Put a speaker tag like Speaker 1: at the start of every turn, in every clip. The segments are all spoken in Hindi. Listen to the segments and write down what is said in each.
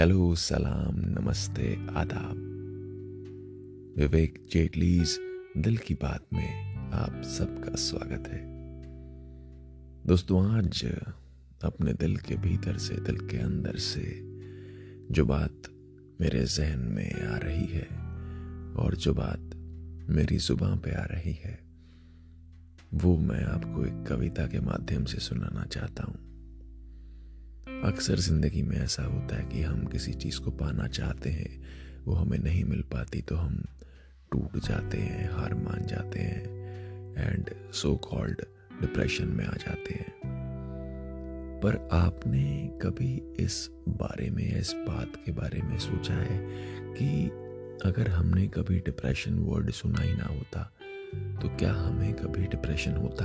Speaker 1: हेलो सलाम नमस्ते आदाब विवेक जेटलीज दिल की बात में आप सबका स्वागत है दोस्तों, आज अपने दिल के भीतर से, दिल के अंदर से जो बात मेरे जहन में आ रही है और जो बात मेरी ज़ुबान पे आ रही है, वो मैं आपको एक कविता के माध्यम से सुनाना चाहता हूँ। अक्सर ज़िंदगी में ऐसा होता है कि हम किसी चीज़ को पाना चाहते हैं, वो हमें नहीं मिल पाती तो हम टूट जाते हैं, हार मान जाते हैं एंड सो कॉल्ड डिप्रेशन में आ जाते हैं। पर आपने कभी इस बारे में, इस बात के बारे में सोचा है कि अगर हमने कभी डिप्रेशन वर्ड सुना ही ना होता तो क्या हमें कभी डिप्रेशन होता?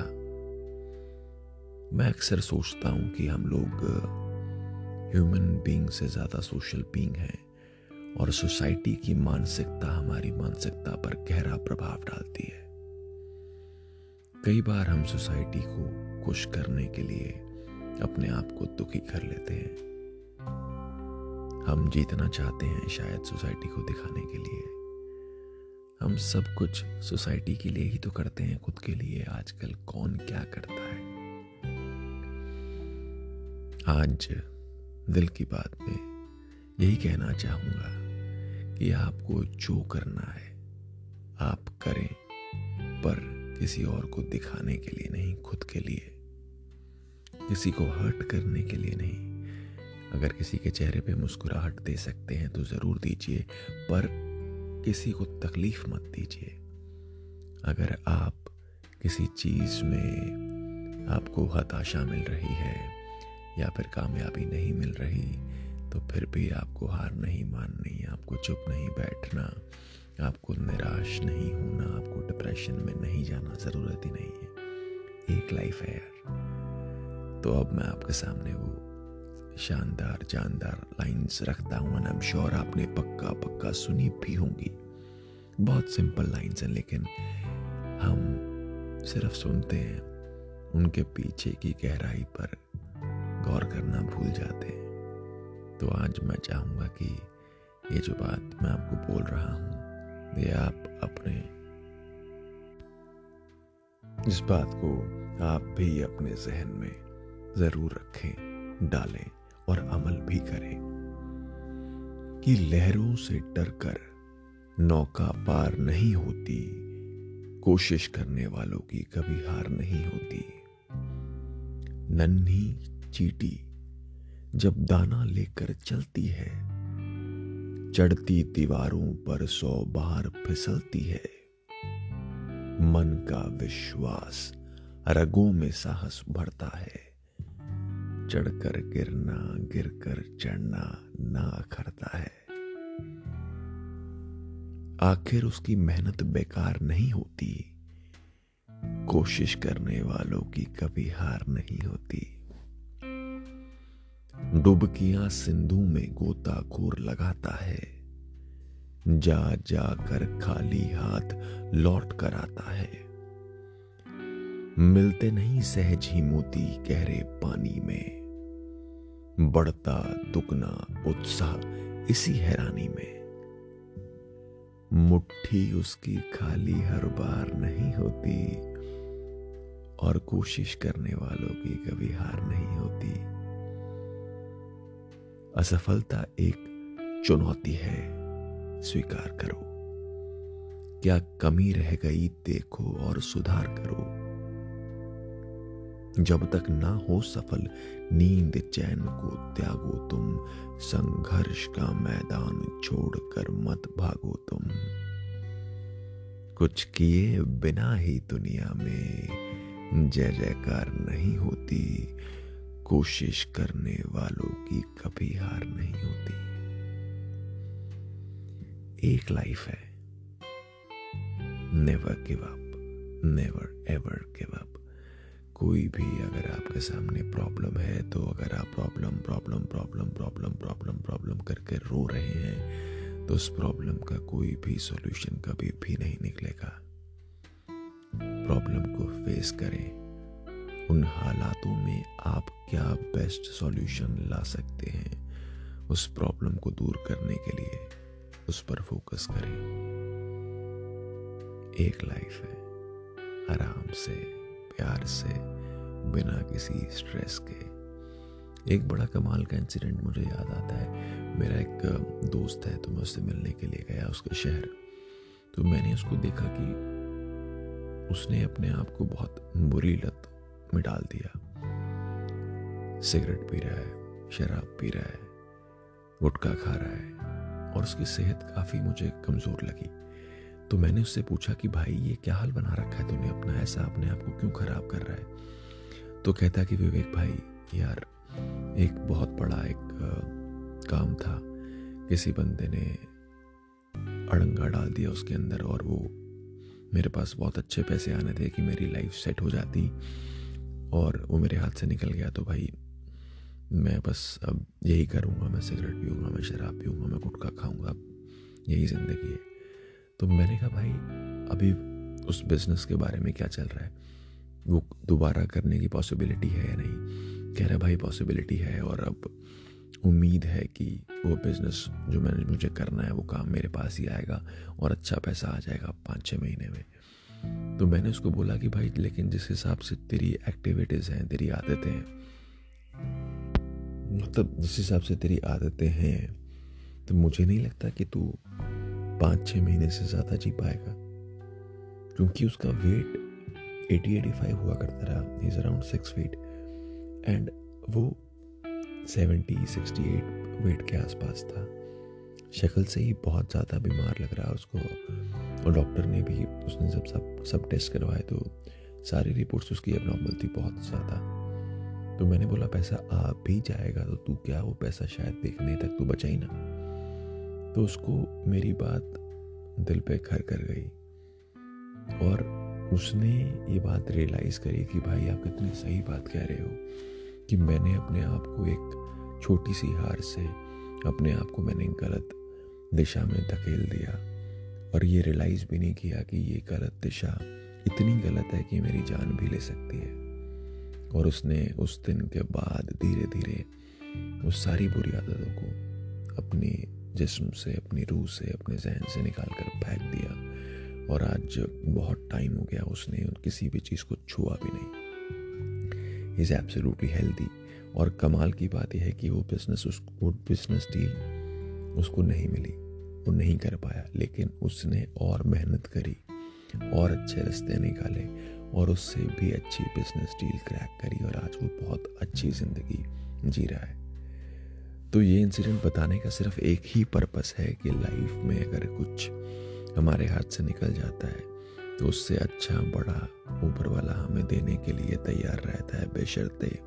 Speaker 1: मैं अक्सर सोचता हूँ कि हम लोग ह्यूमन बींग से ज़्यादा सोशल बींग है और सोसाइटी की मानसिकता हमारी मानसिकता पर गहरा प्रभाव डालती है। कई बार हम सोसाइटी को खुश करने के लिए अपने आप को दुखी कर लेते हैं। हम जीतना चाहते हैं शायद सोसाइटी को दिखाने के लिए। हम सब कुछ सोसाइटी के लिए ही तो करते हैं, खुद के लिए। आजकल कौन क्या करता है? आज दिल की बात में यही कहना चाहूँगा कि आपको जो करना है, आप करें, पर किसी और को दिखाने के लिए नहीं, खुद के लिए। किसी को हर्ट करने के लिए नहीं। अगर किसी के चेहरे पे मुस्कुराहट दे सकते हैं तो ज़रूर दीजिए, पर किसी को तकलीफ़ मत दीजिए। अगर आप किसी चीज़ में आपको हताशा मिल रही है या फिर कामयाबी नहीं मिल रही तो फिर भी आपको हार नहीं माननी, आपको चुप नहीं बैठना, आपको निराश नहीं होना, आपको डिप्रेशन में नहीं जाना, ज़रूरत ही नहीं है। एक लाइफ है यार। तो अब मैं आपके सामने वो शानदार, जानदार लाइंस रखता हूँ एंड आई एम श्योर आपने पक्का पक्का सुनी भी होंगी। बहुत सिंपल लाइंस हैं, लेकिन हम सिर्फ़ सुनते हैं उनके पीछे की गहराई पर। गौर करना भूल जाते तो आज मैं चाहूँगा कि ये जो बात मैं आपको बोल रहा हूँ, ये आप अपने इस बात को आप भी अपने जहन में ज़रूर रखें, डालें और अमल भी करें कि लहरों से डरकर नौका पार नहीं होती, कोशिश करने वालों की कभी हार नहीं होती। नन्ही चीटी जब दाना लेकर चलती है, चढ़ती दीवारों पर सौ बार फिसलती है। मन का विश्वास रगों में साहस भरता है। चढ़कर गिरना, गिरकर चढ़ना ना करता है। आखिर उसकी मेहनत बेकार नहीं होती। कोशिश करने वालों की कभी हार नहीं होती। डुबकियाँ सिंधु में गोताखोर लगाता है। जा जा कर खाली हाथ लौट कर आता है। मिलते नहीं सहज ही मोती गहरे पानी में। बढ़ता, दुगना उत्साह इसी हैरानी में। मुट्ठी उसकी खाली हर बार नहीं होती। और कोशिश करने वालों की कभी हार नहीं होती। असफलता एक चुनौती है, स्वीकार करो। क्या कमी रह गई, देखो और सुधार करो। जब तक ना हो सफल, नींद चैन को त्यागो तुम। संघर्ष का मैदान छोड़कर मत भागो तुम। कुछ किए बिना ही दुनिया में जय जयकार नहीं होती। कोशिश करने वालों की कभी हार नहीं होती। एक लाइफ है। Never give up never ever give up कोई भी अगर आपके सामने प्रॉब्लम है तो अगर आप problem problem problem problem problem problem करके रो रहे हैं तो उस प्रॉब्लम का कोई भी सॉल्यूशन कभी भी नहीं निकलेगा। प्रॉब्लम को फेस करें। उन हालातों में आप क्या बेस्ट सॉल्यूशन ला सकते हैं? उस प्रॉब्लम को दूर करने के लिए उस पर फोकस करें। एक लाइफ है, आराम से, प्यार से, बिना किसी स्ट्रेस के। एक बड़ा कमाल का इंसिडेंट मुझे याद आता है। मेरा एक दोस्त है तो मैं उससे मिलने के लिए गया उसके शहर। तो मैंने उसको देखा कि उसने अपने आप को बहुत बुरी लत में डाल दिया। सिगरेट पी रहा है, शराब पी रहा है, गुटखा खा रहा है और उसकी सेहत काफ़ी मुझे कमज़ोर लगी। तो मैंने उससे पूछा कि भाई, ये क्या हाल बना रखा है तूने अपना? ऐसा अपने आप को क्यों खराब कर रहा है? तो कहता कि विवेक भाई, यार, एक बहुत बड़ा एक काम था। किसी बंदे ने अड़ंगा डाल दिया उसके अंदर और वो मेरे पास बहुत अच्छे पैसे आने थे कि मेरी लाइफ सेट हो जाती। और वो मेरे हाथ से निकल गया तो भाई मैं बस अब यही करूँगा, मैं सिगरेट पीऊँगा, मैं शराब पीऊँगा, मैं गुटखा खाऊँगा यही ज़िंदगी है। तो मैंने कहा, भाई, अभी उस बिज़नेस के बारे में क्या चल रहा है? वो दोबारा करने की पॉसिबिलिटी है या नहीं? कह रहा, भाई पॉसिबिलिटी है और अब उम्मीद है कि वो बिज़नेस जो मैंने मुझे करना है, वो काम मेरे पास ही आएगा और अच्छा पैसा आ जाएगा पाँच छः महीने में। तो मैंने उसको बोला कि भाई, लेकिन जिस हिसाब से तेरी एक्टिविटीज़ हैं, तेरी आदतें हैं मतलब जिस हिसाब से तेरी आदतें हैं तो मुझे नहीं लगता कि तू पाँच छः महीने से ज़्यादा जी पाएगा। क्योंकि उसका वेट एटी एटी फाइव हुआ करता रहा is around six feet and वो सेवेंटी सिक्सटी एट वेट के आसपास था। शक्ल से ही बहुत ज़्यादा बीमार लग रहा उसको, और डॉक्टर ने भी, उसने जब सब सब टेस्ट करवाए तो सारी रिपोर्ट्स उसकी अब नॉर्मल थी बहुत ज़्यादा। तो मैंने बोला, पैसा आ भी जाएगा तो तू क्या वो पैसा शायद देखने तक तू बचा ही ना? तो उसको मेरी बात दिल पे घर कर गई। और उसने ये बात रियलाइज़ करी कि भाई आप कितनी सही बात कह रहे हो कि मैंने अपने आप को एक छोटी सी हार से, अपने आप को मैंने गलत दिशा में धकेल दिया। और ये रियलाइज़ भी नहीं किया कि ये गलत दिशा इतनी गलत है कि मेरी जान भी ले सकती है। और उसने उस दिन के बाद धीरे धीरे उस सारी बुरी आदतों को अपनी जिस्म से, अपनी रूह से, अपने जहन से निकाल कर फेंक दिया। और आज बहुत टाइम हो गया उसने किसी भी चीज़ को छुआ भी नहीं। इज़ एब्सोल्युटली हेल्दी और कमाल की बात यह है कि वो बिज़नेस उस वो बिज़नेस डील उसको नहीं मिली। वो नहीं कर पाया, लेकिन उसने और मेहनत करी और अच्छे रास्ते निकाले और उससे भी अच्छी बिज़नेस डील क्रैक करी और आज वो बहुत अच्छी ज़िंदगी जी रहा है। तो ये इंसिडेंट बताने का सिर्फ़ एक ही पर्पस है कि लाइफ में अगर कुछ हमारे हाथ से निकल जाता है तो उससे अच्छा बड़ा ऊपर वाला हमें देने के लिए तैयार रहता है। बेशर्ते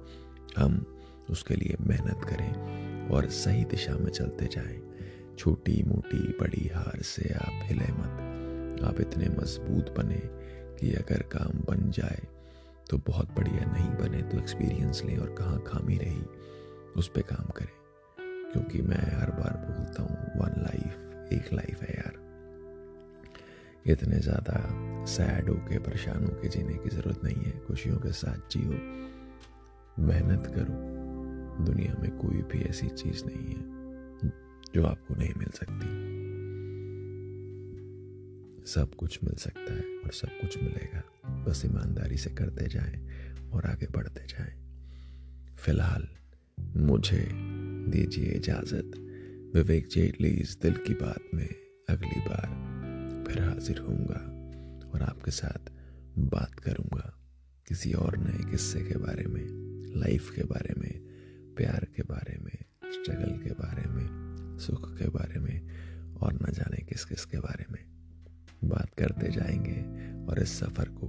Speaker 1: हम उसके लिए मेहनत करें और सही दिशा में चलते जाएँ। छोटी मोटी बड़ी हार से आप हिले मत। आप इतने मज़बूत बने कि अगर काम बन जाए तो बहुत बढ़िया। नहीं बने तो एक्सपीरियंस लें और कहाँ खामी रही, उस पर काम करें। क्योंकि मैं हर बार बोलता हूँ, वन लाइफ, एक लाइफ है यार। इतने ज़्यादा सैड होके, परेशान होके जीने की ज़रूरत नहीं है। खुशियों के साथ जियो। मेहनत करो। दुनिया में कोई भी ऐसी चीज़ नहीं है। जो आपको नहीं मिल सकती। सब कुछ मिल सकता है और सब कुछ मिलेगा। बस ईमानदारी से करते जाएँ और आगे बढ़ते जाएँ। फ़िलहाल मुझे दीजिए इजाज़त। विवेक जेटलीज दिल की बात में अगली बार फिर हाजिर होऊँगा और आपके साथ बात करूँगा किसी और नए किस्से के बारे में, लाइफ के बारे में, प्यार के बारे में, स्ट्रगल के बारे में। सुख के बारे में और न जाने किस किस के बारे में। बात करते जाएँगे और इस सफ़र को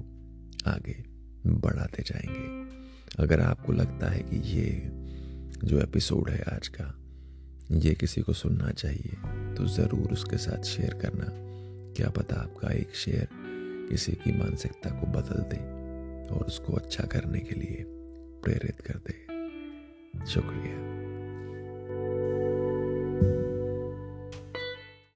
Speaker 1: आगे बढ़ाते जाएँगे। अगर आपको लगता है कि ये जो एपिसोड है आज का, ये किसी को सुनना चाहिए तो ज़रूर उसके साथ शेयर करना। क्या पता आपका एक शेयर किसी की मानसिकता को बदल दे और उसको अच्छा करने के लिए प्रेरित कर दे। शुक्रिया।